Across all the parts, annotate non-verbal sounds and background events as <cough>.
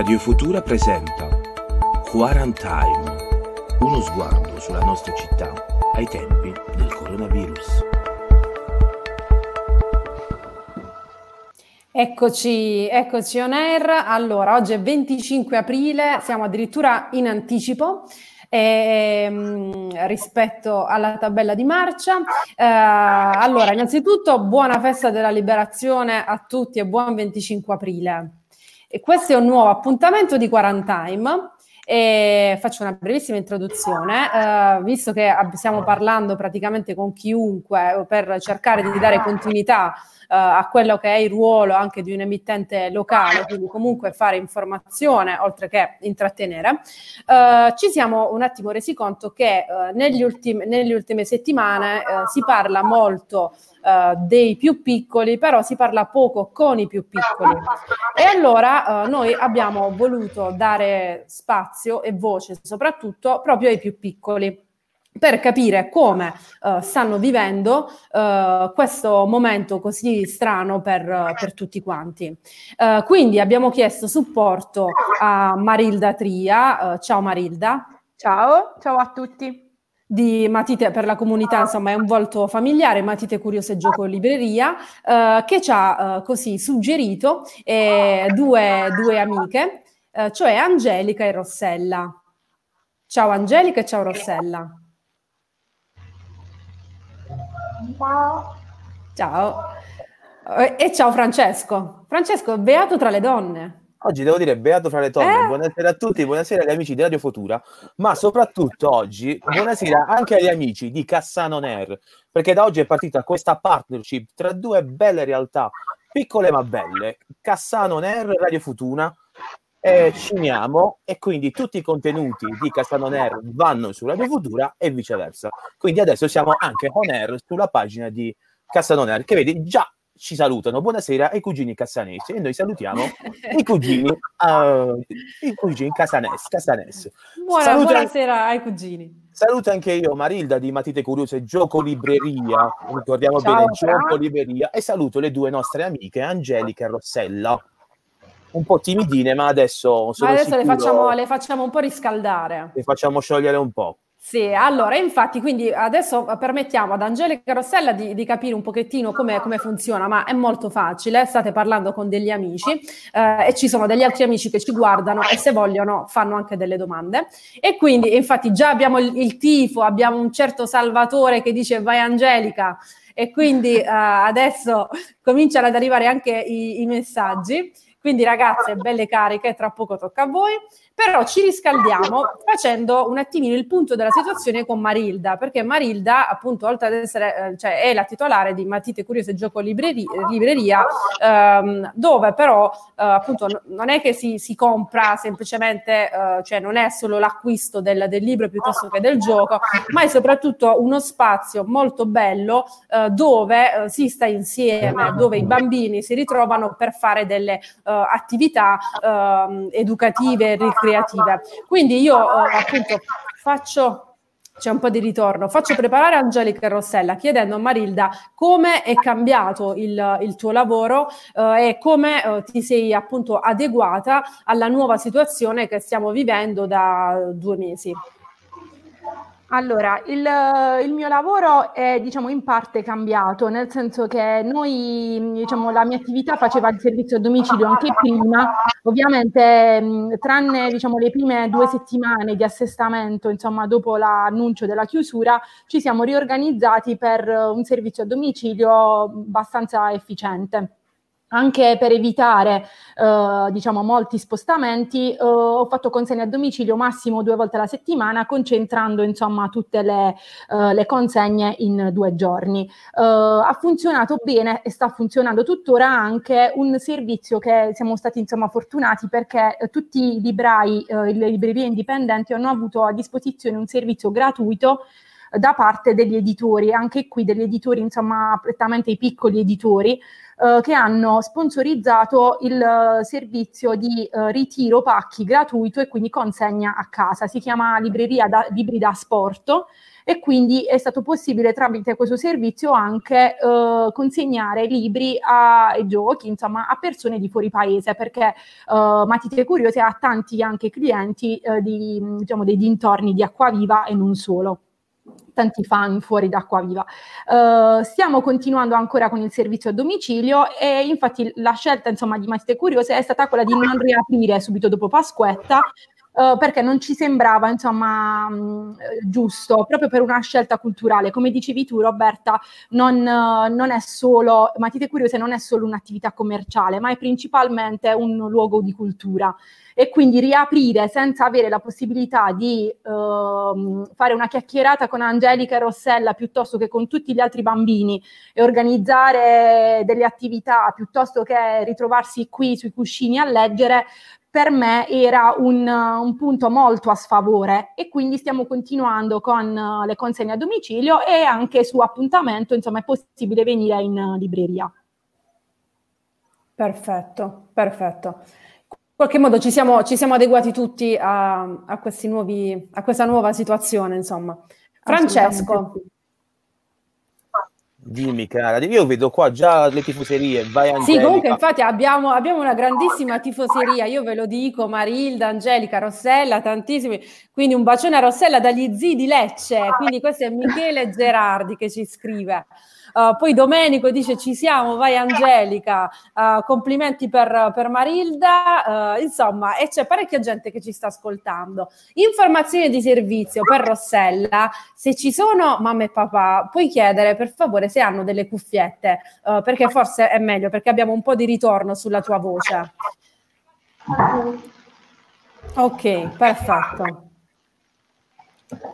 Radio Futura presenta Quarantine, uno sguardo sulla nostra città ai tempi del coronavirus. Eccoci, eccoci on air. Allora, oggi è 25 aprile, siamo addirittura in anticipo ehm, rispetto alla tabella di marcia. Eh, allora, innanzitutto buona festa della liberazione a tutti e buon 25 aprile. E questo è un nuovo appuntamento di Quarantime. E faccio una brevissima introduzione, eh, visto che stiamo parlando praticamente con chiunque per cercare di dare continuità eh, a quello che è il ruolo anche di un emittente locale, quindi comunque fare informazione oltre che intrattenere, eh, ci siamo un attimo resi conto che eh, negli ultimi, nelle ultime settimane eh, si parla molto Uh, dei più piccoli, però si parla poco con i più piccoli. E allora uh, noi abbiamo voluto dare spazio e voce soprattutto proprio ai più piccoli per capire come uh, stanno vivendo uh, questo momento così strano per, uh, per tutti quanti. quindi abbiamo chiesto supporto a Marilda Tria. ciao Marilda. Ciao, ciao a tutti. Di Matite per la comunità, insomma, è un volto familiare, Matite Curiose Gioco Libreria, che ci ha così suggerito eh, due, due amiche, cioè Angelica e Rossella. Ciao Angelica e ciao Rossella. Ciao. Ciao. E ciao Francesco. Francesco, beato tra le donne. Oggi devo dire beato fra le donne. Eh? Buonasera a tutti, buonasera agli amici di Radio Futura, ma soprattutto oggi buonasera anche agli amici di Cassano Nair, perché da oggi è partita questa partnership tra due belle realtà, piccole ma belle, Cassano e Radio Futura, eh, ciniamo e quindi tutti i contenuti di Cassano Air vanno su Radio Futura e viceversa. Quindi adesso siamo anche on air sulla pagina di Cassano Air che vedi già ci salutano. Buonasera ai cugini cassanesi e noi salutiamo <laughs> i cugini, uh, i cugini casanes, casanes. Buona, Saluta, buonasera ai cugini. Saluto anche io Marilda di Matite Curiose Gioco Libreria, ricordiamo ciao, bene ciao. Gioco Libreria e saluto le due nostre amiche Angelica e Rossella un po' timidine, ma adesso sono ma adesso le facciamo, le facciamo un po' riscaldare. Le facciamo sciogliere un po'. Sì, allora infatti quindi adesso permettiamo ad Angelica Rossella di, di capire un pochettino come, come, funziona, ma è molto facile, state parlando con degli amici eh, e ci sono degli altri amici che ci guardano e se vogliono fanno anche delle domande e quindi infatti già abbiamo il, il tifo, abbiamo un certo Salvatore che dice vai Angelica e quindi eh, adesso cominciano ad arrivare anche i, i messaggi. Quindi ragazze, belle cariche, tra poco tocca a voi. Però ci riscaldiamo facendo un attimino il punto della situazione con Marilda, perché Marilda, appunto, oltre ad essere, eh, cioè, è la titolare di Matite Curiose Gioco Libreria, libreria ehm, dove però, eh, appunto, non è che si, si compra semplicemente, eh, cioè non è solo l'acquisto del, del, libro piuttosto che del gioco, ma è soprattutto uno spazio molto bello eh, dove eh, si sta insieme, dove i bambini si ritrovano per fare delle eh, attività ehm, educative, ricreative creative. Quindi io eh, appunto faccio c'è un po' di ritorno. Faccio preparare Angelica Rossella chiedendo a Marilda come è cambiato il, il tuo lavoro eh, e come eh, ti sei appunto adeguata alla nuova situazione che stiamo vivendo da due mesi. Allora, il, il, mio lavoro è diciamo in parte cambiato, nel senso che noi, diciamo, la mia attività faceva il servizio a domicilio anche prima, ovviamente tranne diciamo, le prime due settimane di assestamento, insomma, dopo l'annuncio della chiusura, ci siamo riorganizzati per un servizio a domicilio abbastanza efficiente anche per evitare eh, diciamo molti spostamenti eh, ho fatto consegne a domicilio massimo due volte alla settimana concentrando insomma tutte le, eh, le consegne in due giorni. Eh, ha funzionato bene e sta funzionando tuttora anche un servizio che siamo stati insomma fortunati perché eh, tutti i librai eh, le librerie indipendenti hanno avuto a disposizione un servizio gratuito da parte degli editori, anche qui degli editori, insomma, prettamente i piccoli editori, eh, che hanno sponsorizzato il uh, servizio di uh, ritiro pacchi gratuito e quindi consegna a casa. Si chiama Libreria da, Libri da Sporto e quindi è stato possibile tramite questo servizio anche eh, consegnare libri a, e giochi insomma a persone di fuori paese perché eh, Matite Curiose ha tanti anche clienti eh, di, diciamo, dei dintorni di Acquaviva e non solo tanti fan fuori d'acqua viva. Uh, stiamo continuando ancora con il servizio a domicilio e infatti la scelta insomma, di Matite Curiose è stata quella di non riaprire subito dopo Pasquetta Uh, perché non ci sembrava insomma mh, giusto proprio per una scelta culturale. Come dicevi tu Roberta non, uh, non è solo Matite Curiose non è solo un'attività commerciale ma è principalmente un luogo di cultura. E quindi riaprire senza avere la possibilità di uh, fare una chiacchierata con Angelica e Rossella piuttosto che con tutti gli altri bambini e organizzare delle attività piuttosto che ritrovarsi qui sui cuscini a leggere, per me era un, un, punto molto a sfavore e quindi stiamo continuando con uh, le consegne a domicilio e anche su appuntamento, insomma è possibile venire in uh, libreria. Perfetto, perfetto qualche modo ci siamo, ci siamo adeguati tutti a, a, questi nuovi, a questa nuova situazione, insomma. Francesco. Dimmi cara, io vedo qua già le tifoserie, vai Angelica. Sì, comunque infatti abbiamo, abbiamo, una grandissima tifoseria, io ve lo dico, Marilda, Angelica, Rossella, tantissimi, quindi un bacione a Rossella dagli zii di Lecce, quindi questo è Michele Gerardi che ci scrive. Uh, poi Domenico dice ci siamo, vai Angelica, uh, complimenti per, per Marilda, uh, insomma, e c'è parecchia gente che ci sta ascoltando. Informazioni di servizio per Rossella, se ci sono mamma e papà, puoi chiedere per favore se hanno delle cuffiette, perché forse è meglio, perché abbiamo un po' di ritorno sulla tua voce. Ok, perfetto.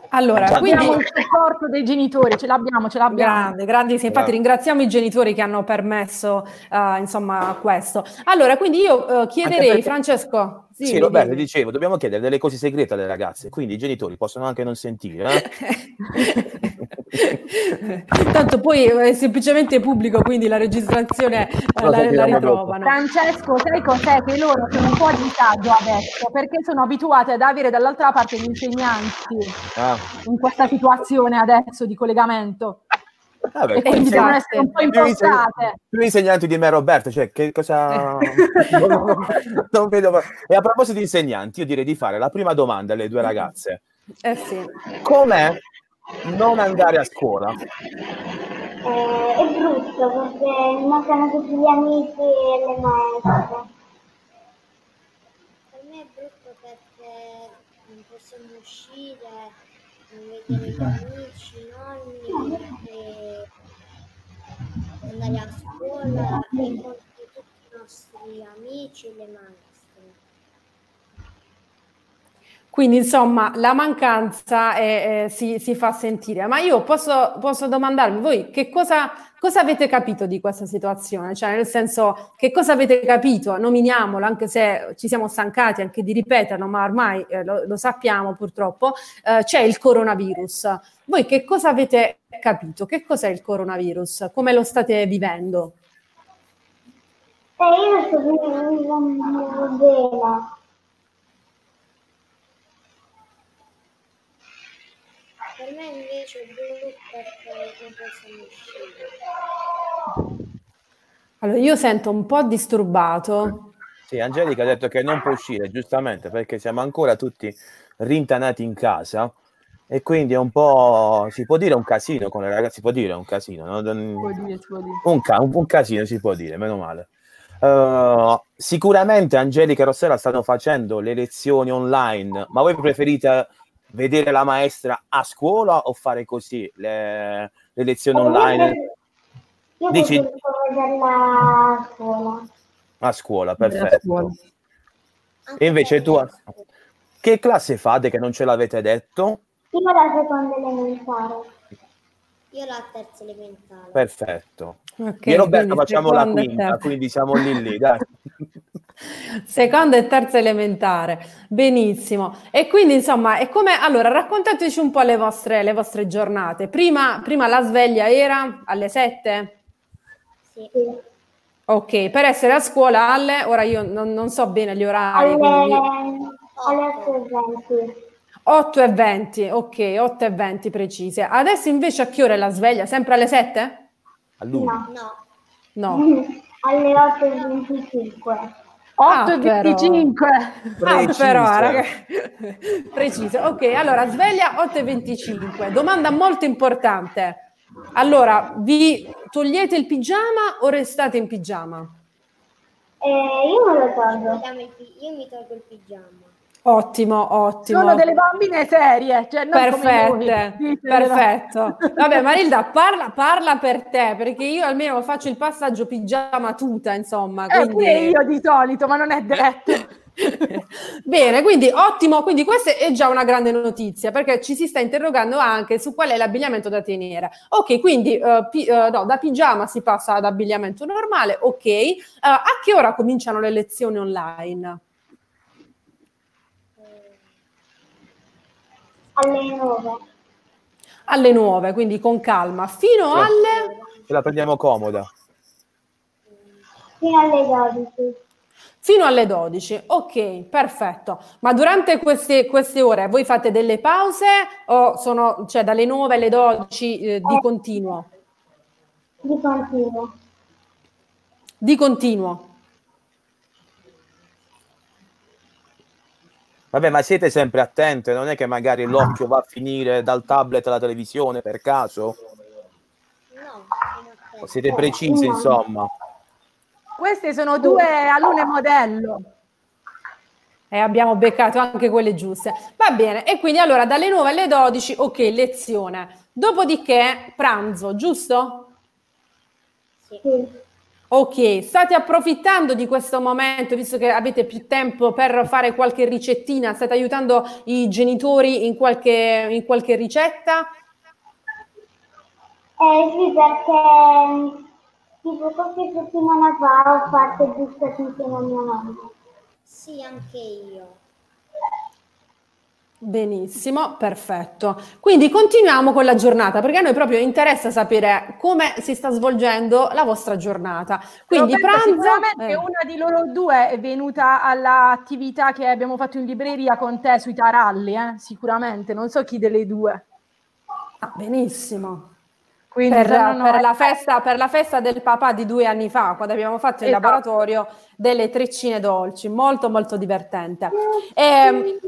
Allora, cioè, quindi il supporto dei genitori, ce l'abbiamo, ce l'abbiamo. Grande, grandi, sì, infatti ringraziamo i genitori che hanno permesso uh, insomma questo. Allora, quindi io uh, chiederei, perché... Francesco... Sì, sì Roberto, dicevo, dobbiamo chiedere delle cose segrete alle ragazze, quindi i genitori possono anche non sentire. Eh? <laughs> <laughs> Tanto poi è semplicemente pubblico, quindi la registrazione eh, la, la, ritrovano. Francesco, sai cos'è? Che loro sono un po' a disagio adesso, perché sono abituati ad avere dall'altra parte gli insegnanti ah. in questa situazione adesso di collegamento. Vabbè, e quindi devono essere un po' impostate. Più insegnanti di me, Roberto, cioè che cosa... <laughs> non vedo... E a proposito di insegnanti, io direi di fare la prima domanda alle due ragazze. Eh sì. Com'è non andare a scuola? Eh, è brutto perché mancano tutti gli amici e le maestre. Per me è brutto perché non possiamo uscire, non vedere gli amici, i nonni andare a scuola e incontrare tutti i nostri amici e le maestre. Quindi insomma la mancanza è, è, si, si, fa sentire, ma io posso, posso domandarvi voi che cosa, cosa, avete capito di questa situazione? Cioè nel senso che cosa avete capito? Nominiamolo anche se ci siamo stancati anche di ripeterlo, ma ormai eh, lo, lo, sappiamo purtroppo, eh, c'è il coronavirus. Voi che cosa avete capito? Che cos'è il coronavirus? Come lo state vivendo? Eh, io lo sto vivendo bene. Per me invece è brutto perché non possiamo uscire. Allora, io sento un po' disturbato. Sì, Angelica ha detto che non può uscire, giustamente, perché siamo ancora tutti rintanati in casa e quindi è un po', si può dire un casino con le ragazze, si può dire un casino, no? può dire, può dire. Un, ca- un, casino si può dire, meno male. Uh, sicuramente Angelica e Rossella stanno facendo le lezioni online, ma voi preferite vedere la maestra a scuola o fare così le, le lezioni online? Io Dici... vederla a scuola. A scuola, perfetto. E invece tu, che classe fate che non ce l'avete detto? Io la seconda elementare. Io la terza elementare. Perfetto. Okay, e Roberto facciamo la quinta, quindi siamo lì lì, dai. <laughs> Seconda e terza elementare, benissimo. E quindi insomma, è come allora raccontateci un po' le vostre, le vostre giornate. Prima, prima la sveglia era alle 7? Sì. Ok, per essere a scuola alle, ora io non, non so bene gli orari. Alle, quindi... alle 8.20. 8 e 20, ok, 8 e 20 precise. Adesso invece a che ora è la sveglia? Sempre alle 7? All'una. No. No. <laughs> Alle 8.25. 8 e Ah, però. 25. Ah, Preciso. però, raga- <laughs> preciso. Ok, allora sveglia 8 e 25. Domanda molto importante. Allora, vi togliete il pigiama o restate in pigiama? Eh, io me lo tolgo. Io mi tolgo il pigiama. Ottimo, ottimo. Sono delle bambine serie, cioè non come Perfette. Ditelo. perfetto. <laughs> Vabbè, Marilda, parla, parla per te, perché io almeno faccio il passaggio pigiama tuta, insomma. Eh, Quindi... io di solito, ma non è detto. <laughs> Bene, quindi ottimo, quindi questa è già una grande notizia perché ci si sta interrogando anche su qual è l'abbigliamento da tenere. Ok, quindi eh, pi- eh, no, da pigiama si passa ad abbigliamento normale, ok. Eh, a che ora cominciano le lezioni online? Alle 9. Alle 9, quindi con calma, fino Sì. alle... Ce la prendiamo comoda. Fino alle 12. Fino alle 12, ok, perfetto. Ma durante queste, queste ore voi fate delle pause o sono, cioè dalle 9 alle 12 eh, di continuo? Di continuo. Di continuo. Vabbè, ma siete sempre attente, non è che magari l'occhio va a finire dal tablet alla televisione per caso? No. Siete precisi, insomma. Queste sono due alunne modello. E abbiamo beccato anche quelle giuste. Va bene, e quindi allora dalle 9 alle 12, ok, lezione. Dopodiché pranzo, giusto? Sì. Ok, state approfittando di questo momento, visto che avete più tempo per fare qualche ricettina, state aiutando i genitori in qualche, in qualche ricetta? Eh sì, perché tipo qualche settimana fa ho fatto il biscotto insieme a mia mamma. Sì, anche io. Benissimo, perfetto. Quindi continuiamo con la giornata, perché a noi proprio interessa sapere come si sta svolgendo la vostra giornata. Quindi Roberta, pranzo... Sicuramente eh. una di loro due è venuta all'attività che abbiamo fatto in libreria con te sui taralli, eh? sicuramente. Non so chi delle due. Ah, benissimo. Quindi Per, se non ho- per la festa, per la festa del papà di due anni fa, quando abbiamo fatto in Esatto. laboratorio delle treccine dolci, molto molto divertente. Ehm,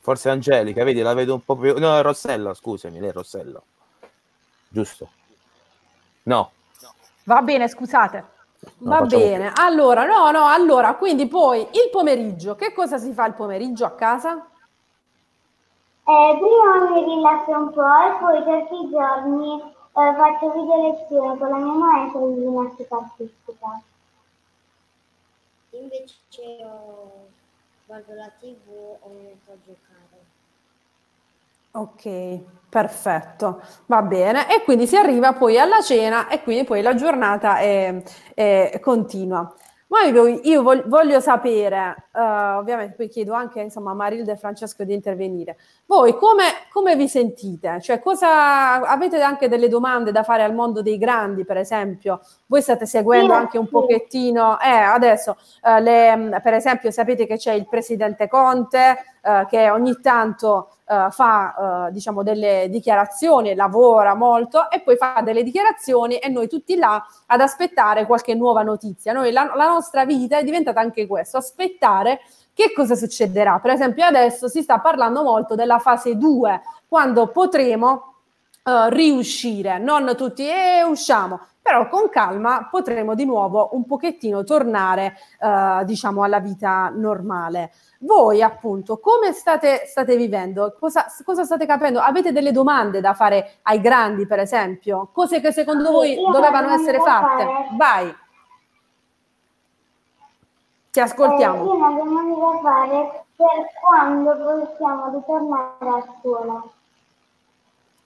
Forse Angelica, vedi, la vedo un po' più... No, è Rossella, scusami, lei è Rossella. Giusto? No. Va bene, scusate. No, va bene, allora, no, no, allora, quindi poi il pomeriggio, che cosa si fa il pomeriggio a casa? Eh, prima mi rilasso un po' e poi certi giorni eh, faccio video lezione con la mia maestra di ginnastica artistica. Invece io guardo la tv o mi metto a giocare. Ok, perfetto, va bene. E quindi si arriva poi alla cena e quindi poi la giornata è, è continua. Ma io, io vog- voglio sapere, eh, ovviamente poi chiedo anche insomma, a Marilde e Francesco di intervenire. Voi come, come vi sentite? Cioè, cosa avete anche delle domande da fare al mondo dei grandi, per esempio? Voi state seguendo Sì, anche un sì. pochettino, eh, adesso, eh, le- per esempio, sapete che c'è il presidente Conte eh, che ogni tanto eh, fa eh, diciamo delle dichiarazioni, lavora molto e poi fa delle dichiarazioni e noi tutti là ad aspettare qualche nuova notizia. Noi, la, la nostra vita è diventata anche questo, aspettare che cosa succederà. Per esempio adesso si sta parlando molto della fase 2, quando potremo eh, riuscire, non tutti e usciamo, però con calma potremo di nuovo un pochettino tornare eh, diciamo alla vita normale. Voi appunto come state, state vivendo? Cosa, cosa state capendo? Avete delle domande da fare ai grandi per esempio? Cose che secondo voi io dovevano essere fatte? Vai. Ti Eh, ascoltiamo. io ho una domanda da fare per quando possiamo ritornare a scuola.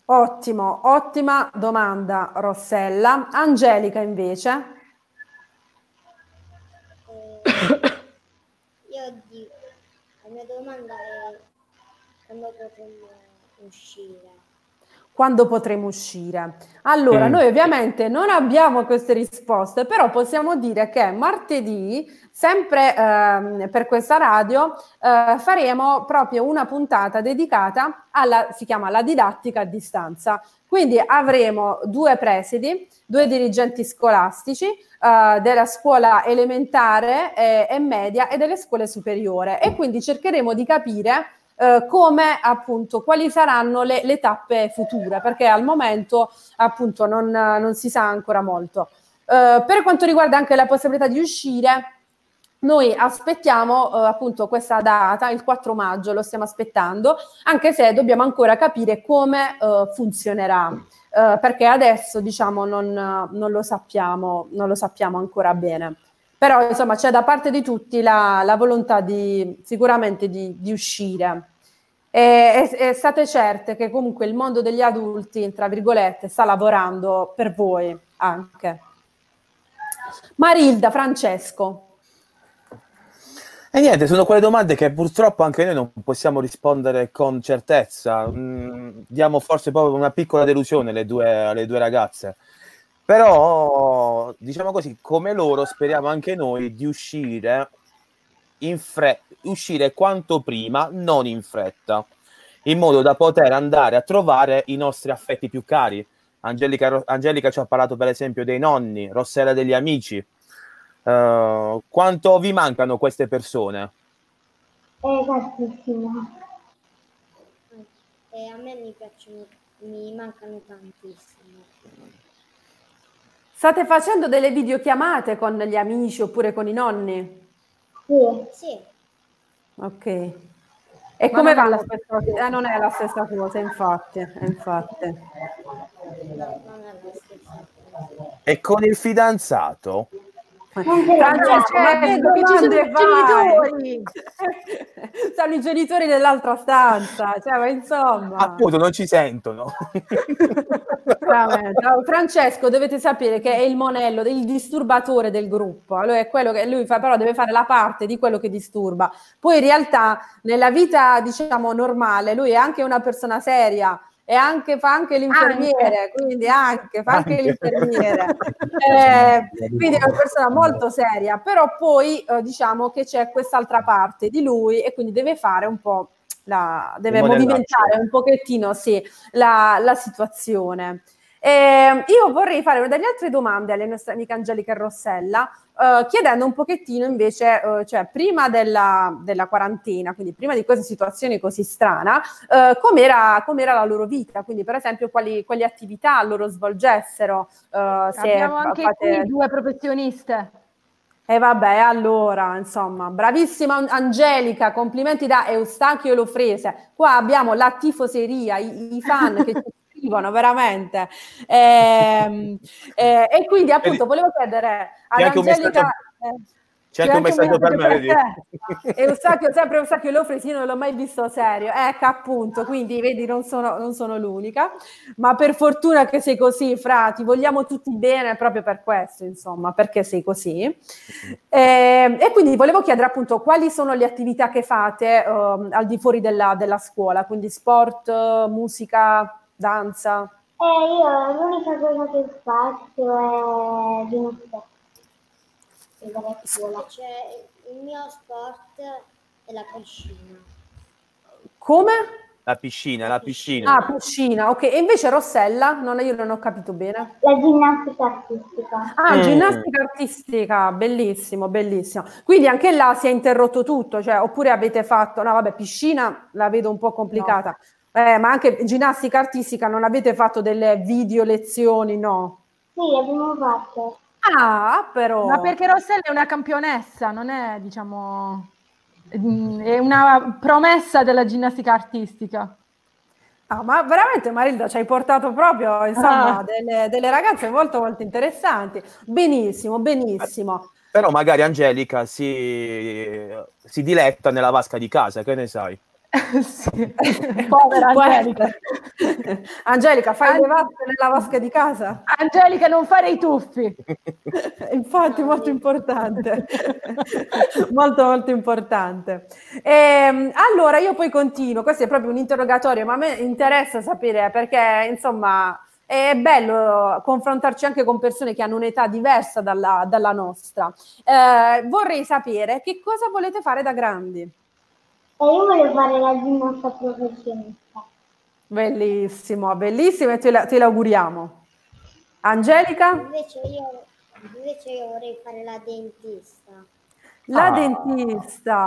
Ottimo, ottima domanda Rossella. Angelica invece? <coughs> Io dico, la mia domanda è quando potremmo uscire. Quando potremo uscire? Allora, mm. noi ovviamente non abbiamo queste risposte, però possiamo dire che martedì, sempre eh, per questa radio, eh, faremo proprio una puntata dedicata alla, si chiama la didattica a distanza. Quindi avremo due presidi, due dirigenti scolastici eh, della scuola elementare e, e media e delle scuole superiori e quindi cercheremo di capire eh, come appunto quali saranno le, le, tappe future, perché al momento appunto non, non si sa ancora molto. Eh, per quanto riguarda anche la possibilità di uscire, noi aspettiamo eh, appunto questa data, il 4 maggio, lo stiamo aspettando, anche se dobbiamo ancora capire come eh, funzionerà, eh, perché adesso diciamo non, non, lo sappiamo, non lo sappiamo ancora bene. Però insomma c'è da parte di tutti la, la volontà di, sicuramente di, di uscire. E, e, e, state certe che comunque il mondo degli adulti, tra virgolette, sta lavorando per voi anche. Marilda, Francesco. E niente, sono quelle domande che purtroppo anche noi non possiamo rispondere con certezza. Mm, diamo forse proprio una piccola delusione alle due, alle due ragazze. Però, diciamo così, come loro speriamo anche noi di uscire in fre- uscire quanto prima, non in fretta, in modo da poter andare a trovare i nostri affetti più cari. Angelica, Angelica ci ha parlato per esempio dei nonni, Rossella degli amici. Uh, quanto vi mancano queste persone? Eh, tantissimo. E a me mi piacciono, mi mancano tantissimo. State facendo delle videochiamate con gli amici oppure con i nonni? Sì. Sì. Ok. E Ma come va la stessa cosa? Eh, non è la stessa cosa, infatti. infatti. No, non è la stessa cosa. E con il fidanzato? Francesco, ma che domande fai? <laughs> Sono i genitori dell'altra stanza, cioè, ma insomma. Appunto, non ci sentono. <laughs> Francesco, dovete sapere che è il monello, il disturbatore del gruppo. Allora è quello che lui fa, però deve fare la parte di quello che disturba. Poi in realtà, nella vita, diciamo, normale, lui è anche una persona seria e anche, fa anche l'infermiere, anche. quindi anche, fa anche, anche. l'infermiere. <laughs> eh, quindi è una persona molto seria, però poi eh, diciamo che c'è quest'altra parte di lui e quindi deve fare un po', la, deve movimentare un pochettino sì, la, la situazione. Eh, io vorrei fare delle altre domande alle nostre amiche Angelica e Rossella, eh, chiedendo un pochettino invece, eh, cioè prima della, della, quarantena, quindi prima di questa situazione così strana, eh, com'era, com'era, la loro vita, quindi per esempio quali, quali attività loro svolgessero. Eh, Abbiamo anche fate... qui due professioniste. E vabbè, allora, insomma, bravissima Angelica, complimenti da Eustachio Lofrese. Qua abbiamo la tifoseria, i, i fan che ci <laughs> scrivono veramente. E, ehm, <laughs> e, e quindi appunto volevo chiedere ad Angelica... Eh, c'è anche un messaggio per me, vedi? E Eustachio, sempre Eustachio Lofresi, io non l'ho mai visto serio. Ecco, appunto, quindi vedi, non sono, non sono l'unica. Ma per fortuna che sei così, Fra, ti vogliamo tutti bene proprio per questo, insomma, perché sei così. E, ehm, e quindi volevo chiedere appunto quali sono le attività che fate uh, al di fuori della, della scuola, quindi sport, musica, danza? Eh, io l'unica cosa che faccio è ginnastica. C'è il mio sport è la piscina. Come? La piscina, la piscina. Ah, piscina, ok. E invece Rossella? Non, io non ho capito bene. La ginnastica artistica. Ah, mm. ginnastica artistica, bellissimo, bellissimo. Quindi anche là si è interrotto tutto, cioè, oppure avete fatto, no vabbè, piscina la vedo un po' complicata. No. Eh, ma anche ginnastica artistica, non avete fatto delle video lezioni, no? Sì, abbiamo fatto. Ah, però. Ma perché Rossella è una campionessa, non è, diciamo, è una promessa della ginnastica artistica. Ah, ma veramente Marilda ci hai portato proprio insomma, ah. delle, delle, ragazze molto molto interessanti. Benissimo, benissimo. Però magari Angelica si, si diletta nella vasca di casa, che ne sai? <laughs> sì. <laughs> Povera Angelica. Angelica, fai le vappe nella vasca di casa? Angelica, non fare i tuffi. <laughs> Infatti, molto importante. molto, molto importante. E, ehm, allora, io poi continuo. Questo è proprio un interrogatorio, ma a me interessa sapere perché, insomma, è bello confrontarci anche con persone che hanno un'età diversa dalla, dalla nostra. Eh, vorrei sapere che cosa volete fare da grandi. E io voglio fare la ginnasta professionista. Bellissimo, bellissimo e te, la, te l'auguriamo. Angelica? Invece io, invece io vorrei fare la dentista. La ah. dentista,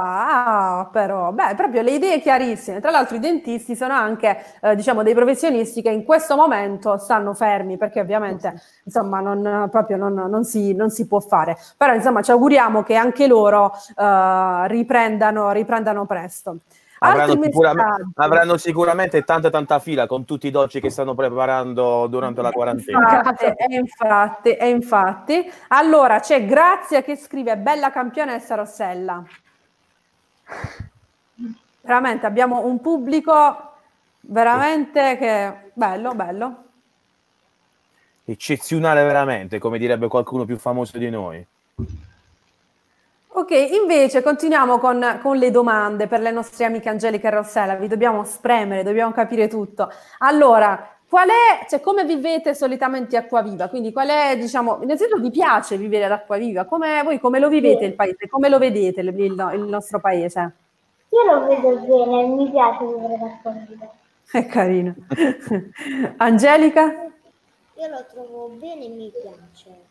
ah, però, beh, proprio le idee chiarissime. Tra l'altro i dentisti sono anche, eh, diciamo, dei professionisti che in questo momento stanno fermi perché ovviamente, insomma, non, proprio non, non, si, non si, può fare. Però, insomma, ci auguriamo che anche loro eh, riprendano, riprendano presto. Avranno, sicuramente, avranno sicuramente tanta tanta fila con tutti i dolci che stanno preparando durante la quarantena. Infatti, infatti, infatti. Allora c'è Grazia che scrive bella campionessa Rossella. Veramente abbiamo un pubblico veramente che bello, bello. Eccezionale veramente, come direbbe qualcuno più famoso di noi. Ok, invece continuiamo con, con, le domande per le nostre amiche Angelica e Rossella, vi dobbiamo spremere, dobbiamo capire tutto. Allora, qual è, cioè come vivete solitamente Acquaviva? Quindi qual è, diciamo, innanzitutto vi piace vivere ad Acquaviva? Come, voi come lo vivete il paese? Come lo vedete il, il, il nostro paese? Io lo vedo bene, mi piace vivere ad Acquaviva. <laughs> È carino. Angelica? Io lo trovo bene e mi piace.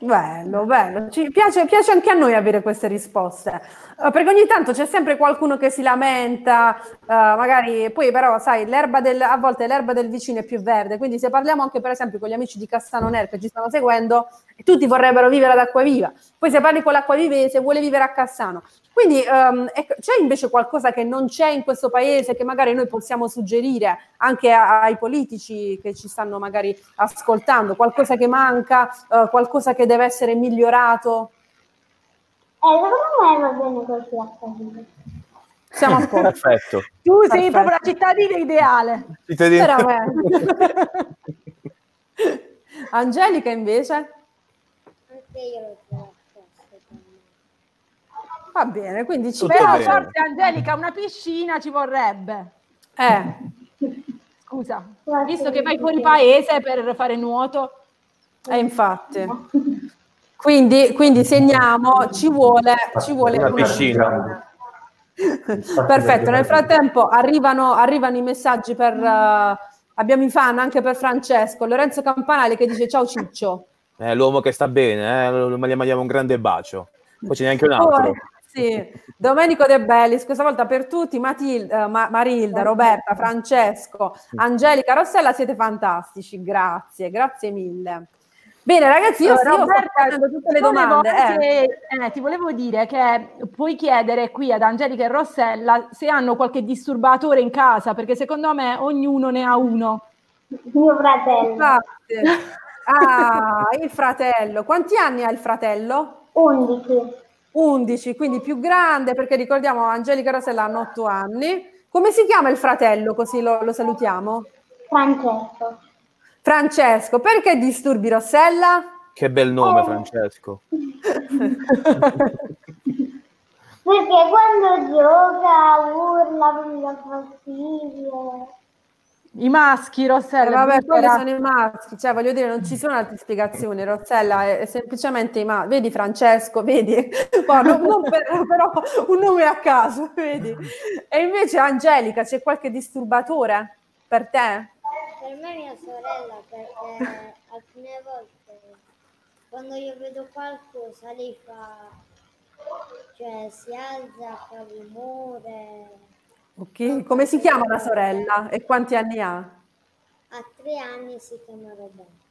Bello, bello. Ci piace, piace, anche a noi avere queste risposte, uh, perché ogni tanto c'è sempre qualcuno che si lamenta, uh, magari poi però sai, del, a volte l'erba del vicino è più verde, quindi se parliamo anche per esempio con gli amici di Cassano Ner che ci stanno seguendo, tutti vorrebbero vivere ad Acquaviva, poi se parli con l'acquavivese vuole vivere a Cassano. Quindi um, ecco, c'è invece qualcosa che non c'è in questo paese che magari noi possiamo suggerire anche a, ai politici che ci stanno magari ascoltando, qualcosa che manca, uh, qualcosa che deve essere migliorato? Eh, secondo me va bene così a Acquaviva. Siamo a posto. Perfetto. Tu sei Perfetto. proprio la cittadina ideale. Cittadina. <laughs> Angelica invece? Anche io lo trovo. Va bene, quindi ci Però bene. forse Angelica una piscina ci vorrebbe. Eh. <laughs> Scusa, visto che vai fuori paese per fare nuoto. Eh, infatti. <laughs> Quindi, quindi segniamo, ci vuole, ci vuole una piscina. <laughs> Perfetto, nel frattempo arrivano, arrivano i messaggi per... Uh, abbiamo i fan anche per Francesco, Lorenzo Campanale che dice ciao Ciccio. Eh, l'uomo che sta bene, eh, gli mandiamo un grande bacio. Poi c'è neanche un altro. Oh, sì, Domenico De Bellis, questa volta per tutti, Matilda, uh, Ma- Marilda, Roberta, Francesco, Angelica, Rossella, siete fantastici, grazie, grazie mille. Bene ragazzi, io, allora, Roberta, sto tutte le domande. Eh. Eh, ti volevo dire che puoi chiedere qui ad Angelica e Rossella se hanno qualche disturbatore in casa, perché secondo me ognuno ne ha uno. Mio fratello. Infatti. <laughs> Ah, il fratello. Quanti anni ha il fratello? 11. 11, quindi più grande, perché ricordiamo Angelica Rosella hanno 8 anni. Come si chiama il fratello? Così lo, lo salutiamo. Francesco. Francesco, perché disturbi Rossella? Che bel nome, oh. Francesco. <laughs> perché quando gioca urla, mi dà fastidio. I maschi, Rossella. Eh, vabbè, quelli sono i maschi, cioè voglio dire, non ci sono altre spiegazioni. Rossella è, è semplicemente i maschi. Vedi Francesco, vedi? <laughs> Oh, non, non per, però un nome a caso, <laughs> vedi? E invece Angelica, c'è qualche disturbatore per te? Per me mia sorella, perché alcune volte quando io vedo qualcosa lei fa, cioè si alza, fa rumore Ok, come si chiama la sorella e quanti anni ha? A tre anni si chiama Roberta.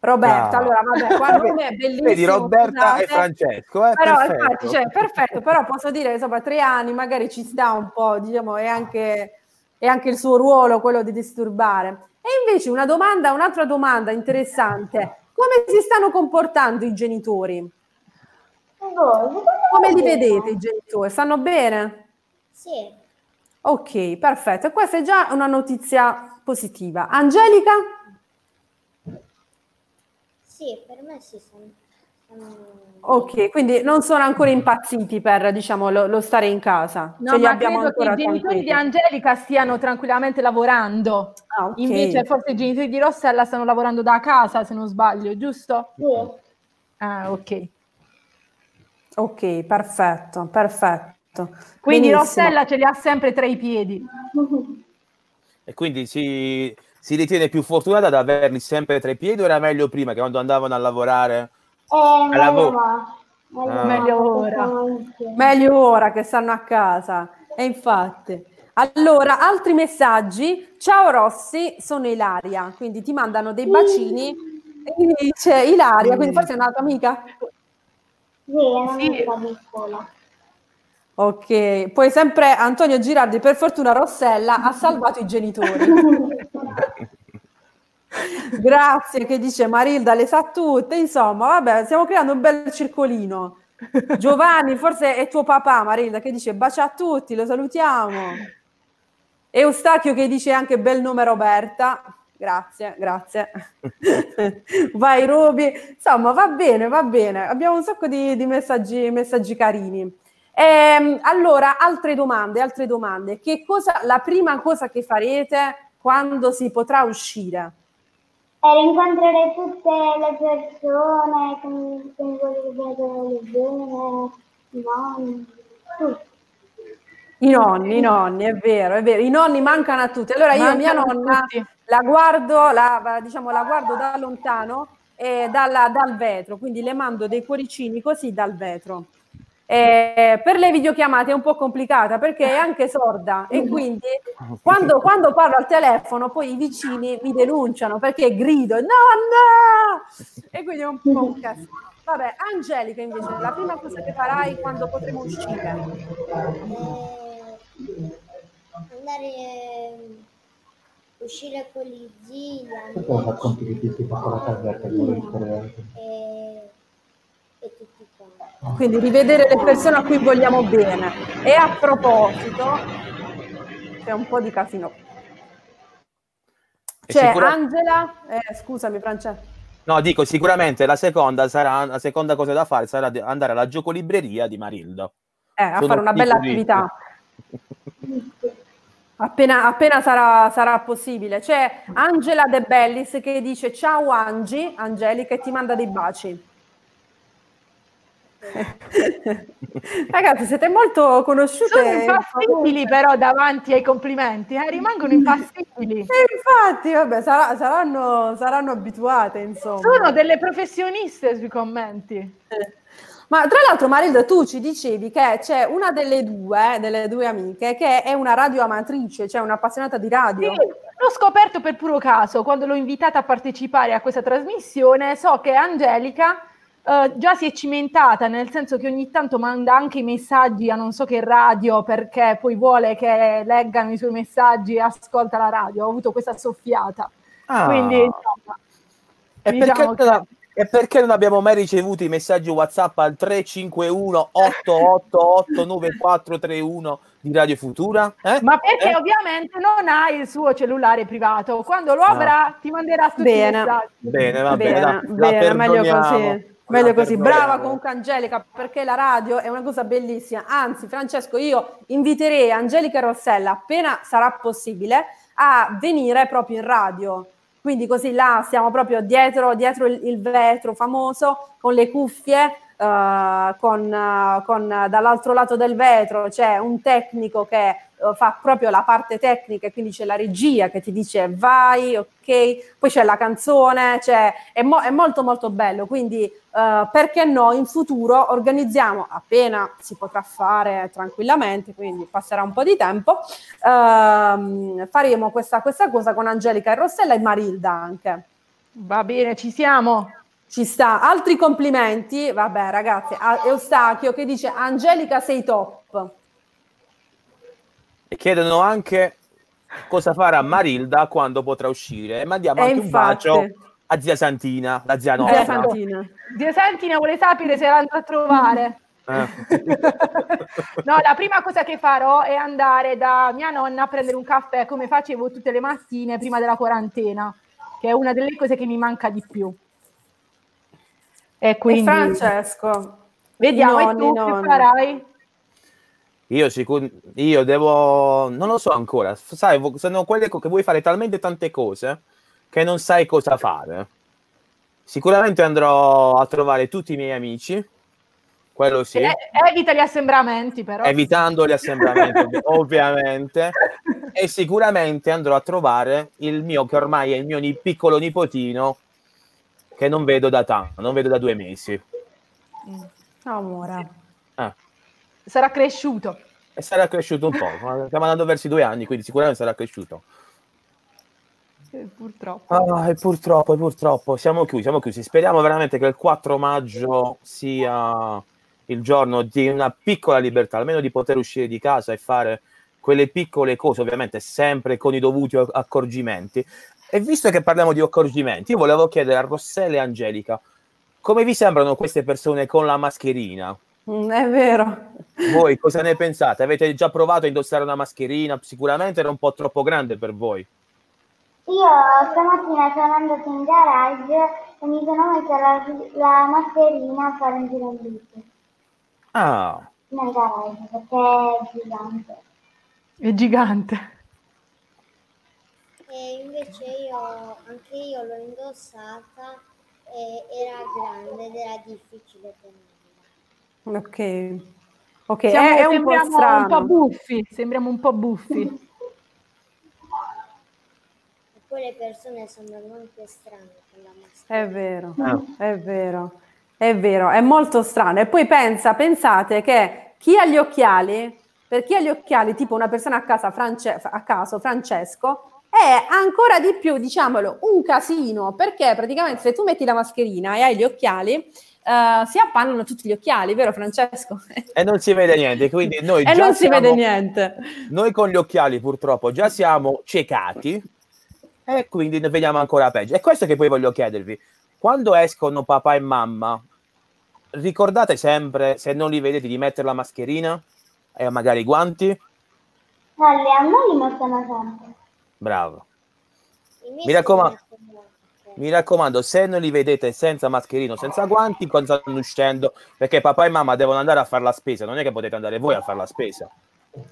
Roberta, ah. allora vabbè, guarda è <laughs> bellissimo. Vedi Roberta scusate. e Francesco, eh, però perfetto. infatti, cioè, perfetto, però posso dire, insomma, tre anni magari ci sta un po', diciamo, è anche, è anche il suo ruolo quello di disturbare. E invece una domanda, un'altra domanda interessante, come si stanno comportando i genitori? Come li vedete i genitori? Stanno bene? Sì. Ok, perfetto. Questa è già una notizia positiva. Angelica? Sì, per me sì, sono... Ok, quindi non sono ancora impazziti per diciamo, lo, lo stare in casa. No, li ma abbiamo credo che i genitori di. Angelica stiano tranquillamente lavorando. Ah, ok. Invece forse i genitori di Rossella stanno lavorando da casa, se non sbaglio, giusto? Sì. Ah, ok. Ok, perfetto, perfetto. Quindi Benissimo. Rossella ce li ha sempre tra i piedi. E quindi si, si ritiene più fortunata ad averli sempre tra i piedi o era meglio prima che quando andavano a lavorare? Eh, meglio lavoro. no. Meglio, Ah. Meglio ora. Meglio ora che stanno a casa. E infatti. Allora, altri messaggi. Ciao Rossi, sono Ilaria. Quindi ti mandano dei bacini. E quindi dice Ilaria, quindi forse è una tua amica? Sì, è una Sì. amica di scuola. Ok, poi sempre Antonio Girardi, per fortuna Rossella ha salvato i genitori. <laughs> Grazie, che dice Marilda, le sa tutte, insomma, vabbè, stiamo creando un bel circolino. Giovanni, forse è tuo papà, Marilda, che dice bacia a tutti, lo salutiamo. Eustachio che dice anche bel nome Roberta. Grazie, grazie. <laughs> Vai Rubi. Insomma, va bene, va bene. Abbiamo un sacco di, di messaggi, messaggi carini. Ehm, allora, altre domande, altre domande. Che cosa, la prima cosa che farete quando si potrà uscire? E rincontrare tutte le persone vogliono vedere bene, i nonni, tutti. I nonni, i nonni, è vero, è vero. I nonni mancano a tutti. Allora io mia Mancano nonna la guardo, la, diciamo, la guardo da lontano e dalla- dal vetro, quindi le mando dei cuoricini così dal vetro. Eh, per le videochiamate è un po' complicata perché è anche sorda e <laughs> quindi quando, quando parlo al telefono poi i vicini mi denunciano perché grido nonna e quindi è un po' un casino. Vabbè, Angelica invece, la prima cosa che farai quando potremo uscire? Eh, andare ehm, uscire con gli zii, Perché racconti ti sei fatto la caserta e, e tutti quanti. quindi rivedere le persone a cui vogliamo bene. E a proposito, c'è un po' di casino. C'è sicura- Angela, eh, scusami Francesco. No, dico sicuramente la seconda sarà la seconda cosa da fare sarà andare alla giocolibreria di Marilda. Eh, a Sono fare una bella piccolissimi. attività. Appena, appena sarà, sarà possibile. C'è Angela De Bellis che dice ciao Angi, Angelica, e ti manda dei baci. <laughs> Ragazzi, siete molto conosciute. Sono impassibili però davanti ai complimenti, eh, rimangono <laughs> impassibili. E infatti, vabbè, sarà- saranno, saranno abituate, insomma. Sono delle professioniste sui commenti. Ma tra l'altro, Marilda, tu ci dicevi che c'è una delle due, delle due amiche, che è una radioamatrice, cioè un'appassionata di radio. Sì, l'ho scoperto per puro caso, quando l'ho invitata a partecipare a questa trasmissione, so che Angelica eh, già si è cimentata, nel senso che ogni tanto manda anche i messaggi a non so che radio, perché poi vuole che leggano i suoi messaggi e ascolta la radio. Ho avuto questa soffiata. Ah. Quindi, insomma, E diciamo perché, che- non- e perché non abbiamo mai ricevuto i messaggi WhatsApp al 351 888 9431 di Radio Futura? Eh? Ma perché Eh? ovviamente non ha il suo cellulare privato. Quando lo Ah. avrà, ti manderà tutti Bene. i messaggi. Bene, va bene, bene, la- la bene, meglio perdoniamo. così. Meglio così. Brava comunque Angelica, perché la radio è una cosa bellissima. Anzi, Francesco, io inviterei Angelica Rossella, appena sarà possibile, a venire proprio in radio. Quindi così là stiamo proprio dietro, dietro il, il vetro famoso, con le cuffie, eh, con, eh, con, eh, dall'altro lato del vetro c'è un tecnico che fa proprio la parte tecnica, quindi c'è la regia che ti dice vai, ok, poi c'è la canzone, c'è, è, mo- è molto molto bello, quindi perché no in futuro organizziamo, appena si potrà fare tranquillamente, quindi passerà un po' di tempo, ehm, faremo questa, questa cosa con Angelica e Rossella e Marilda anche. Va bene, ci siamo. Ci sta. Altri complimenti, vabbè ragazzi, Eustachio che dice Angelica sei top. E chiedono anche cosa farà Marilda quando potrà uscire. E mandiamo E anche infatti. un bacio a zia Santina, la zia Eh, nostra. Santina. Zia Santina vuole sapere se la andrà a trovare. Eh. <laughs> <laughs> no, la prima cosa che farò è andare da mia nonna a prendere un caffè come facevo tutte le mattine prima della quarantena, che è una delle cose che mi manca di più. E quindi... E Francesco, vediamo nonni, e tu nonni. che farai? Io, sicur- io devo, non lo so ancora, sai, sono quelle che vuoi fare talmente tante cose che non sai cosa fare. Sicuramente andrò a trovare tutti i miei amici, quello sì, Eh, evita gli assembramenti però. evitando gli assembramenti ovvi- <laughs> ovviamente, e sicuramente andrò a trovare il mio, che ormai è il mio piccolo nipotino, che non vedo da tanto, non vedo da due mesi. Amore. Eh, Sarà cresciuto. e sarà cresciuto un po', stiamo andando verso i due anni, quindi sicuramente sarà cresciuto. Eh, Purtroppo. Ah, e purtroppo, e purtroppo siamo chiusi, siamo chiusi. Speriamo veramente che il 4 maggio sia il giorno di una piccola libertà, almeno di poter uscire di casa e fare quelle piccole cose, ovviamente sempre con i dovuti accorgimenti. E visto che parliamo di accorgimenti, io volevo chiedere a Rossella e Angelica come vi sembrano queste persone con la mascherina? Mm, è vero. Voi cosa ne pensate? Avete già provato a indossare una mascherina? Sicuramente era un po' troppo grande per voi. Io stamattina sono andata in garage e mi sono messa la, la mascherina a fare un giro in bici Ah, nel garage perché è gigante. È gigante. E invece io, anche io l'ho indossata e era grande ed era difficile tenerla. Ok. Ok, Siamo- è, è un po' sembriamo un po' buffi, sembriamo un po' buffi. E <laughs> poi le persone sembrano anche strane con la maschera. È vero, Ah. è vero, è vero, è molto strano. E poi pensa, pensate che chi ha gli occhiali, per chi ha gli occhiali, tipo una persona a, casa, France- a caso, Francesco, è ancora di più, diciamolo, un casino, perché praticamente se tu metti la mascherina e hai gli occhiali, eh, si appannano tutti gli occhiali, vero Francesco? e non si vede niente, quindi noi <laughs> e già non si siamo- vede niente. Noi con gli occhiali purtroppo già siamo ciecati e quindi ne vediamo ancora peggio. E questo che poi voglio chiedervi, quando escono papà e mamma, ricordate sempre, se non li vedete, di mettere la mascherina e magari i guanti? No, le a noi li mettono sempre. Bravo. Mi raccomando. Mi raccomando, se non li vedete senza mascherino, senza guanti, quando stanno uscendo, perché papà e mamma devono andare a fare la spesa, non è che potete andare voi a fare la spesa.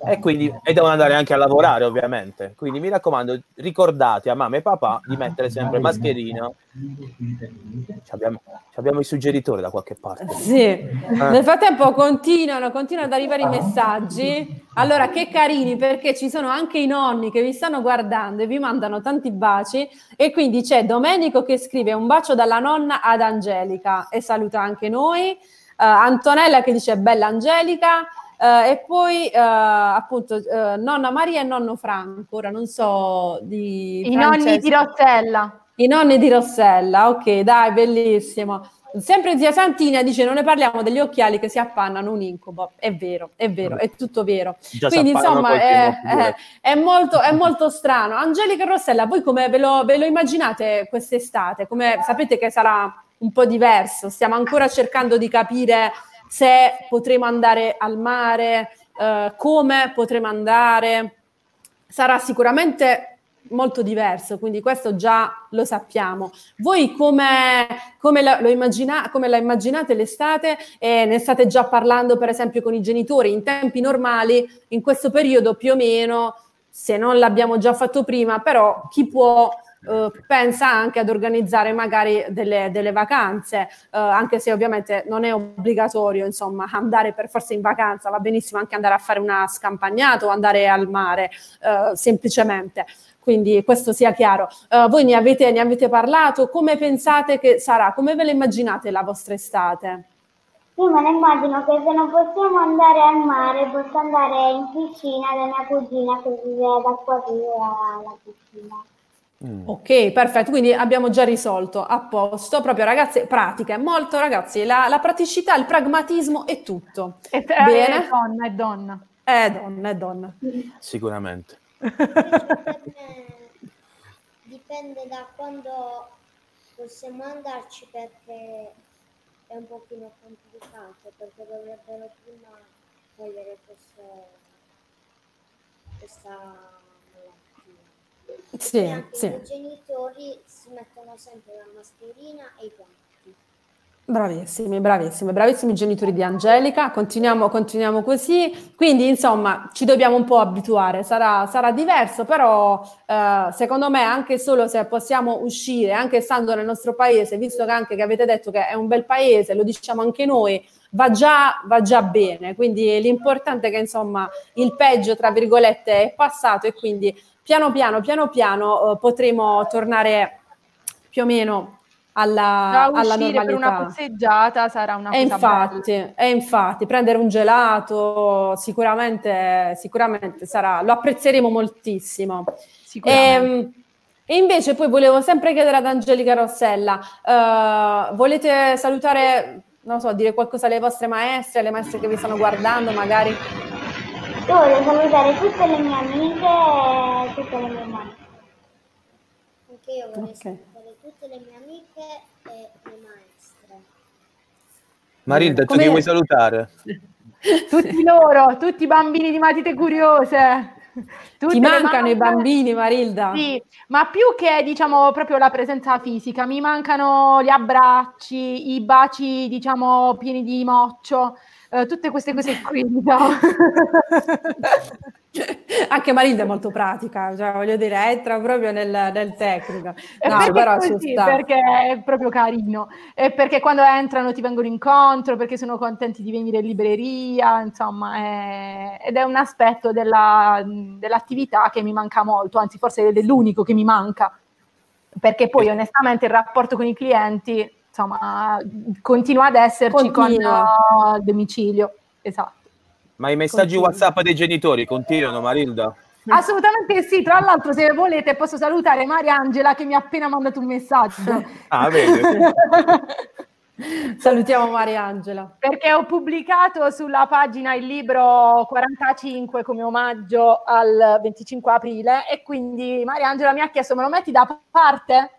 E quindi e devono andare anche a lavorare, ovviamente. Quindi mi raccomando, ricordate a mamma e papà di mettere sempre mascherina. Ci abbiamo, ci abbiamo i suggeritori da qualche parte. Sì, nel frattempo continuano, continuano ad arrivare i messaggi. Allora, che carini, perché ci sono anche i nonni che vi stanno guardando e vi mandano tanti baci. E quindi c'è Domenico che scrive un bacio dalla nonna ad Angelica e saluta anche noi. Eh, Antonella che dice bella Angelica. Eh, e poi eh, appunto eh, nonna Maria e nonno Franco. Ora non so di I nonni di Francesco. Rossella. I nonni di Rossella, ok, dai, bellissimo. Sempre zia Santina dice: Non ne parliamo degli occhiali che si appannano un incubo. È vero, è vero, è tutto vero. Già Quindi, insomma, è, è- è molto, è molto strano. Angelica e Rossella, voi come ve lo, ve lo immaginate quest'estate? Come sapete che sarà un po' diverso? Stiamo ancora cercando di capire se potremo andare al mare, eh, come potremo andare. Sarà sicuramente molto diverso, quindi questo già lo sappiamo. Voi come, come, la, immagina- come la immaginate l'estate? E ne state già parlando per esempio con i genitori in tempi normali, in questo periodo più o meno, se non l'abbiamo già fatto prima, però chi può eh, pensa anche ad organizzare magari delle, delle vacanze, eh, anche se ovviamente non è obbligatorio insomma andare per forza in vacanza, va benissimo anche andare a fare una scampagnata o andare al mare eh, semplicemente. Quindi questo sia chiaro. Eh, voi ne avete, ne avete parlato? Come pensate che sarà? Come ve la immaginate la vostra estate? Io me ne immagino che se non possiamo andare al mare, posso andare in piscina da mia cugina che vive ad Acquaviva alla piscina. Mm. Ok, perfetto, quindi abbiamo già risolto a posto, proprio ragazze, pratiche, molto ragazzi, la, la praticità, il pragmatismo è tutto. È, Bene. è donna, è donna. È donna, è donna. Sicuramente. <laughs> Dipende da quando possiamo andarci perché è un pochino complicato perché dovrebbero prima togliere questo, questa malattia. Sì, e anche sì. i genitori si mettono sempre la mascherina e i guanti. Bravissimi, bravissimi, bravissimi genitori di Angelica, continuiamo, continuiamo così, quindi insomma ci dobbiamo un po' abituare, sarà, sarà diverso, però eh, secondo me anche solo se possiamo uscire, anche stando nel nostro paese, visto che anche che avete detto che è un bel paese, lo diciamo anche noi, va già, va già bene, quindi l'importante è che insomma il peggio, tra virgolette, è passato e quindi piano piano, piano piano eh, potremo tornare più o meno alla, Già alla uscire per una normalità. passeggiata sarà una E cosa bella. infatti, e infatti, prendere un gelato sicuramente, sicuramente sarà, lo apprezzeremo moltissimo. Sicuramente. Ehm, E, invece poi volevo sempre chiedere ad Angelica Rossella, eh, volete salutare, non so, dire qualcosa alle vostre maestre, alle maestre che vi stanno guardando magari? Io voglio salutare tutte le mie amiche e tutte le mie mamme. Anche io vorrei Ok. Tutte le mie amiche e le maestre. Marilda, tu Come- chi vuoi salutare? <laughs> Tutti loro, tutti i bambini di matite curiose. Tutte Ti mancano i bambini, Marilda? Sì, ma più che diciamo proprio la presenza fisica, mi mancano gli abbracci, i baci diciamo pieni di moccio, eh, tutte queste cose qui. diciamo. <laughs> Anche Marilda è molto pratica, cioè voglio dire, entra proprio nel, nel tecnico. No, perché però così? Perché è proprio carino. E perché quando entrano ti vengono incontro, perché sono contenti di venire in libreria, insomma, è- ed è un aspetto della- dell'attività che mi manca molto, anzi forse è l'unico che mi manca, perché poi onestamente il rapporto con i clienti, insomma, continua ad esserci Continua. con il domicilio. Esatto. Ma i messaggi Continua. WhatsApp dei genitori continuano, Marilda? Assolutamente sì, tra l'altro se volete posso salutare Mariangela che mi ha appena mandato un messaggio. <laughs> Ah, vedi? <laughs> Salutiamo Mariangela. Perché ho pubblicato sulla pagina il libro 45 come omaggio al 25 aprile e quindi Mariangela mi ha chiesto me lo metti da parte?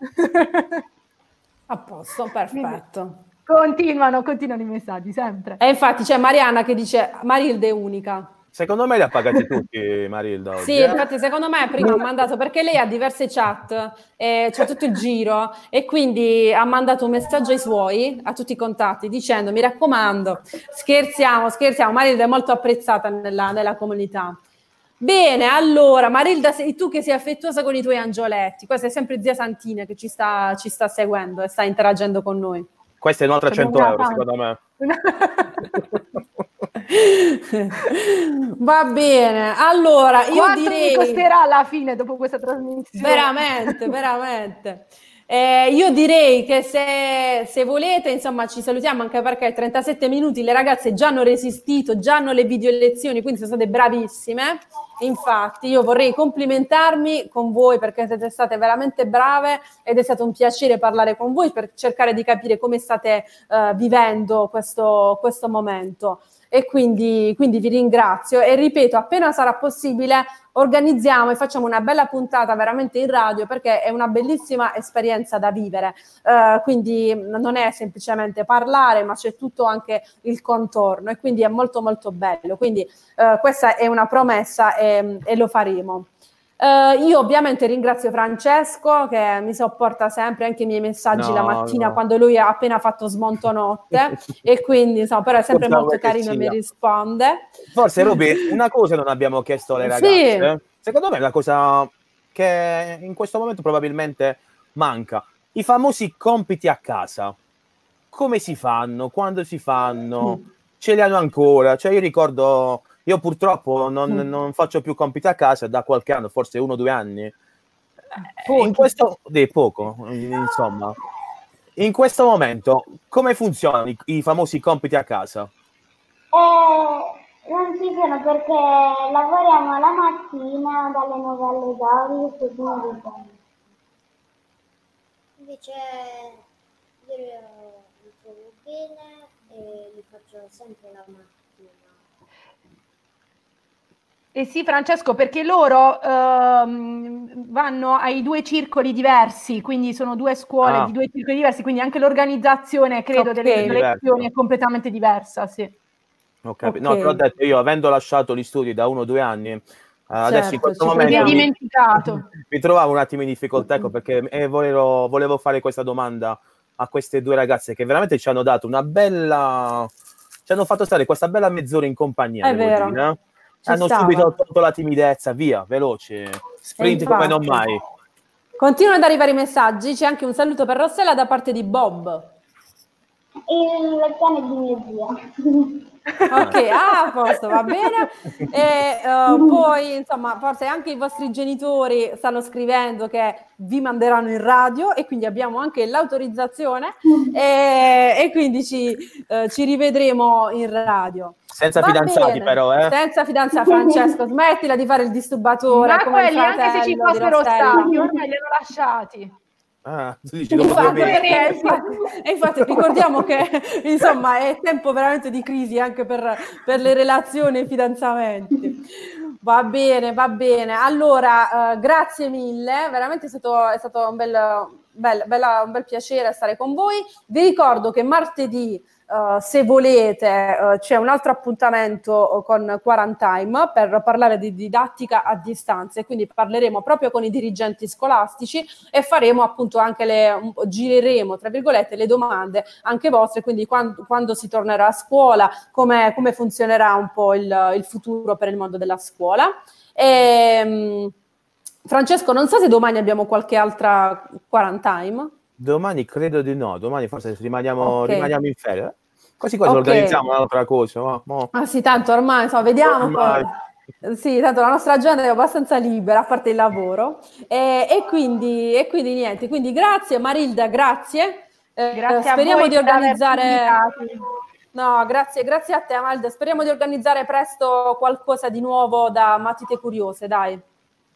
A posto, perfetto. Continuano, continuano i messaggi sempre. E infatti c'è Mariana che dice Marilda è unica. Secondo me li ha pagati tutti, Marilda. <laughs> Oggi, Sì, eh? infatti secondo me prima ha mandato, perché lei ha diverse chat, eh, c'è tutto il giro e quindi ha mandato un messaggio ai suoi, a tutti i contatti, dicendo mi raccomando, scherziamo, scherziamo, Marilda è molto apprezzata nella, nella comunità. Bene, allora Marilda, sei tu che sei affettuosa con i tuoi angioletti, questa è sempre zia Santina che ci sta, ci sta seguendo e sta interagendo con noi. Questa è un'altra 100 Abbiamo euro, secondo me. <laughs> Va bene, allora io Quanto direi... mi costerà alla fine dopo questa trasmissione? Veramente, veramente. Eh, io direi che se, se volete, insomma, ci salutiamo anche perché 37 minuti le ragazze già hanno resistito, già hanno le video lezioni, quindi sono state bravissime. Infatti, io vorrei complimentarmi con voi perché siete state veramente brave ed è stato un piacere parlare con voi per cercare di capire come state eh, vivendo questo, questo momento. E quindi, quindi vi ringrazio e ripeto, appena sarà possibile organizziamo e facciamo una bella puntata veramente in radio perché è una bellissima esperienza da vivere. Eh, quindi non è semplicemente parlare, ma c'è tutto anche il contorno e quindi è molto molto bello. Quindi eh, questa è una promessa e, e lo faremo. Eh, io ovviamente ringrazio Francesco che mi sopporta sempre anche i miei messaggi No, la mattina no. quando lui ha appena fatto smonto notte <laughs> e quindi insomma, però è sempre Pensavo molto carino e mi risponde. Forse, <laughs> Ruby, una cosa non abbiamo chiesto alle Sì. ragazze. Secondo me è una cosa che in questo momento probabilmente manca. I famosi compiti a casa. Come si fanno? Quando si fanno? Mm. Ce li hanno ancora? Cioè, io ricordo, io purtroppo non, Mm. non faccio più compiti a casa da qualche anno, forse uno o due anni. Eh, Pochi. In questo, di poco, insomma. In questo momento, come funzionano i, i famosi compiti a casa? Eh, non ci sono perché lavoriamo la mattina dalle 9 alle 12 e 10. Invece io li trovo bene e li faccio sempre la mattina. Eh sì, Francesco, perché loro ehm, vanno ai due circoli diversi, quindi sono due scuole Ah. di due circoli diversi, quindi anche l'organizzazione, credo, Ok. delle, delle lezioni è completamente diversa, sì. Ho capito. Ok. No, te l'ho detto io, avendo lasciato gli studi da uno o due anni, eh, adesso in Certo, questo momento mi, dimenticato. <laughs> mi trovavo un attimo in difficoltà ecco, perché eh, volevo, volevo fare questa domanda a queste due ragazze che veramente ci hanno dato una bella ci hanno fatto stare questa bella mezz'ora in compagnia È devo vero. dire, eh. Ci hanno stava. subito tolto la timidezza via veloce sprint come non mai Continuano ad arrivare i messaggi, c'è anche un saluto per Rossella da parte di Bob. Il cane di mio zio. <laughs> Ok, ah, a posto, va bene. E eh, poi, insomma, forse anche i vostri genitori stanno scrivendo che vi manderanno in radio e quindi abbiamo anche l'autorizzazione e, e quindi ci, eh, ci rivedremo in radio. senza Va fidanzati bene. però eh. Senza fidanzata, Francesco, smettila di fare il disturbatore. Ma quelli, anche se ci fossero stati, ormai li hanno lasciati. Ah, tu dici dopo due Infatti, mesi. perché- infatti- e infatti ricordiamo che <laughs> insomma è tempo veramente di crisi anche per, per le relazioni e i fidanzamenti. Va bene, va bene. Allora, eh, grazie mille, veramente è stato, è stato un, bel, bel- bella- un bel piacere stare con voi. Vi ricordo che martedì, eh, se volete, eh, c'è un altro appuntamento con Quarantime per parlare di didattica a distanza e quindi parleremo proprio con i dirigenti scolastici e faremo appunto anche le, po', gireremo tra virgolette le domande anche vostre, quindi quando, quando si tornerà a scuola, come, come funzionerà un po' il, il futuro per il mondo della scuola. E, Francesco, non so se domani abbiamo qualche altra quarantime. Domani credo di no domani forse rimaniamo, Ok. rimaniamo in ferie eh. quasi quasi Ok. organizziamo un'altra cosa ma- mo. Ah sì, tanto ormai, insomma, vediamo Ormai. Sì, tanto la nostra agenda è abbastanza libera, a parte il lavoro. E, e quindi, e quindi niente, quindi grazie Marilda, grazie. Eh, Grazie a speriamo voi di organizzare... No, grazie, grazie a te Amalda. Speriamo di organizzare presto qualcosa di nuovo da Matite Curiose, dai.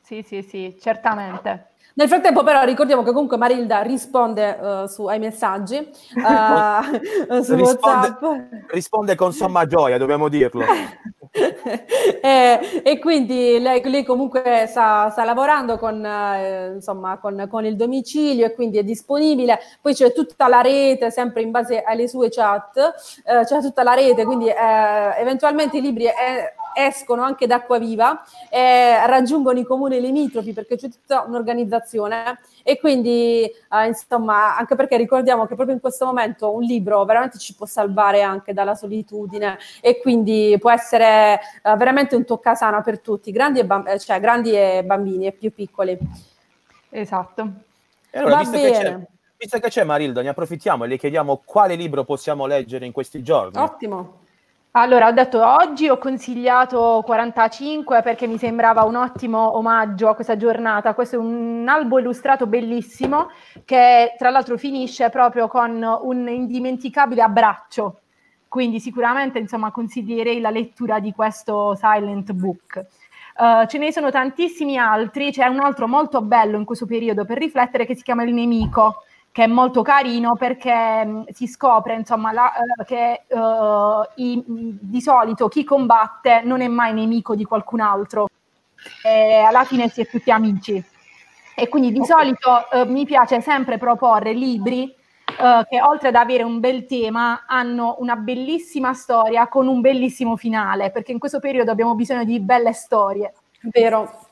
Sì, sì, sì, certamente. Nel frattempo, però, ricordiamo che comunque Marilda risponde eh, su- ai messaggi eh, <laughs> su WhatsApp. risponde, risponde con somma gioia dobbiamo dirlo <laughs> e, e quindi lei, lei comunque sta, sta lavorando con, eh, insomma, con, con il domicilio e quindi è disponibile. Poi c'è tutta la rete, sempre in base alle sue chat, eh, c'è tutta la rete, quindi eh, eventualmente i libri eh, escono anche da Acquaviva e raggiungono i comuni limitrofi perché c'è tutta un'organizzazione e quindi eh, insomma anche perché ricordiamo che proprio in questo momento un libro veramente ci può salvare anche dalla solitudine e quindi può essere eh, veramente un toccasana per tutti, grandi e, bam- eh, cioè, grandi e bambini e più piccoli. Esatto. E allora, Va visto che, c'è, bene, visto che c'è Marilda, ne approfittiamo e le chiediamo quale libro possiamo leggere in questi giorni. ottimo. Allora, ho detto oggi ho consigliato 45 perché mi sembrava un ottimo omaggio a questa giornata. Questo è un albo illustrato bellissimo che tra l'altro finisce proprio con un indimenticabile abbraccio. Quindi sicuramente insomma consiglierei la lettura di questo silent book. Eh, ce ne sono tantissimi altri, c'è un altro molto bello in questo periodo per riflettere che si chiama Il nemico, che è molto carino perché mh, si scopre insomma la- eh, che eh, i- mh, di solito chi combatte non è mai nemico di qualcun altro, e alla fine si è tutti amici. E quindi di solito eh, mi piace sempre proporre libri che oltre ad avere un bel tema hanno una bellissima storia con un bellissimo finale, perché in questo periodo abbiamo bisogno di belle storie. Vero.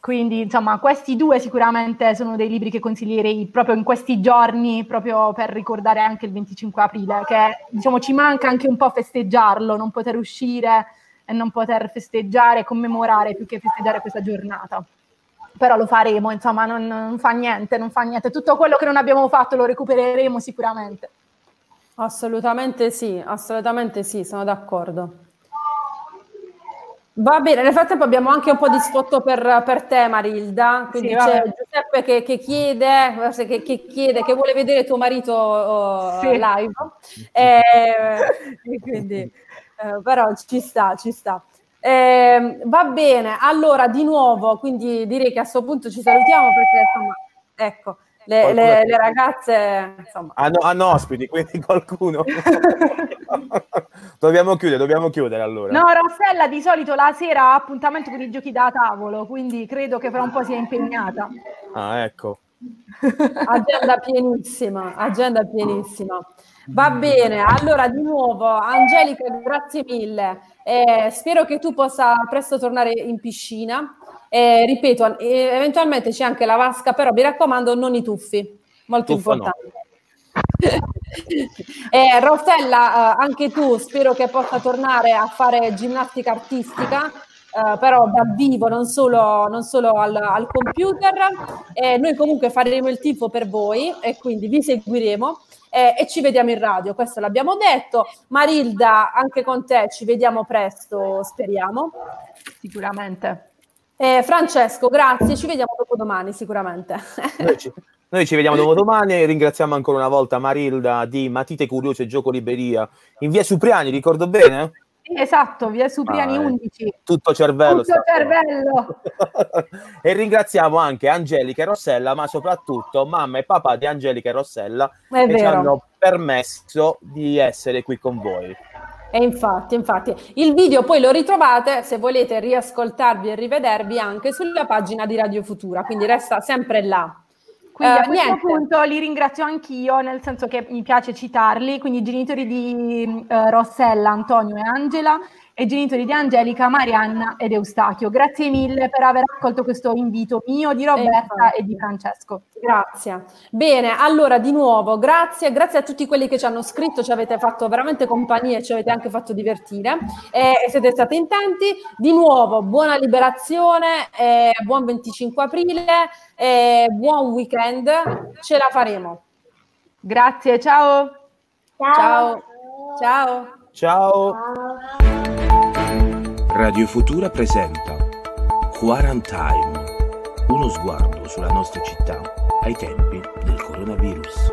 Quindi, insomma, questi due sicuramente sono dei libri che consiglierei proprio in questi giorni, proprio per ricordare anche il 25 aprile, che diciamo ci manca anche un po' festeggiarlo, non poter uscire e non poter festeggiare, commemorare più che festeggiare questa giornata. Però lo faremo, insomma, non, non fa niente, non fa niente. Tutto quello che non abbiamo fatto lo recupereremo sicuramente. Assolutamente sì, assolutamente sì, sono d'accordo. Va bene, nel frattempo abbiamo anche un po' di sfotto per, per te Marilda, quindi Sì, c'è. Giuseppe che, che chiede, che, che chiede, che vuole vedere tuo marito oh, Sì. live, <laughs> Eh, e <laughs> quindi, eh, però ci sta, ci sta. Eh, va bene, allora di nuovo, quindi direi che a questo punto ci salutiamo perché insomma, ecco, le, le, le ragazze insomma. Hanno, hanno ospiti, quindi <laughs> qualcuno. dobbiamo chiudere, dobbiamo chiudere allora. No, Rossella di solito la sera ha appuntamento con i giochi da tavolo, quindi credo che fra un po' sia impegnata. Ah, ecco. agenda pienissima, agenda pienissima. Va bene, allora di nuovo Angelica, grazie mille. Eh, spero che tu possa presto tornare in piscina. Eh, ripeto, eventualmente c'è anche la vasca, però mi raccomando non i tuffi, molto Tuffa importante. No. <laughs> eh, Rossella, eh, anche tu spero che possa tornare a fare ginnastica artistica. Uh, però dal vivo, non solo, non solo al, al, computer. Eh, noi comunque faremo il tifo per voi e quindi vi seguiremo eh, e ci vediamo in radio, questo l'abbiamo detto. Marilda, anche con te ci vediamo presto, speriamo. Sicuramente. Eh, Francesco, grazie, ci vediamo dopo domani sicuramente. <laughs> Noi ci, noi ci vediamo dopo domani e ringraziamo ancora una volta Marilda di Matite Curiose Gioco Libreria in via Supriani, ricordo bene? esatto, via Supriani ah, 11. Eh, tutto cervello. Tutto cervello. <laughs> e ringraziamo anche Angelica e Rossella, ma soprattutto mamma e papà di Angelica e Rossella È che vero. ci hanno permesso di essere qui con voi. E infatti, infatti, il video poi lo ritrovate se volete riascoltarvi e rivedervi anche sulla pagina di Radio Futura, quindi resta sempre là. Quindi uh, a questo niente. punto li ringrazio anch'io, nel senso che mi piace citarli, quindi i genitori di uh, Rossella, Antonio e Angela e genitori di Angelica, Marianna ed Eustachio. Grazie mille per aver accolto questo invito mio, di Roberta e, e di Francesco. Grazie. Bene, allora di nuovo grazie, grazie a tutti quelli che ci hanno scritto, ci avete fatto veramente compagnia e ci avete anche fatto divertire e siete stati in tanti. Di nuovo buona liberazione, eh, buon 25 aprile, eh, buon weekend, ce la faremo. Grazie, ciao. Ciao. Ciao. Ciao. Radio Futura presenta Quarantine, uno sguardo sulla nostra città ai tempi del coronavirus.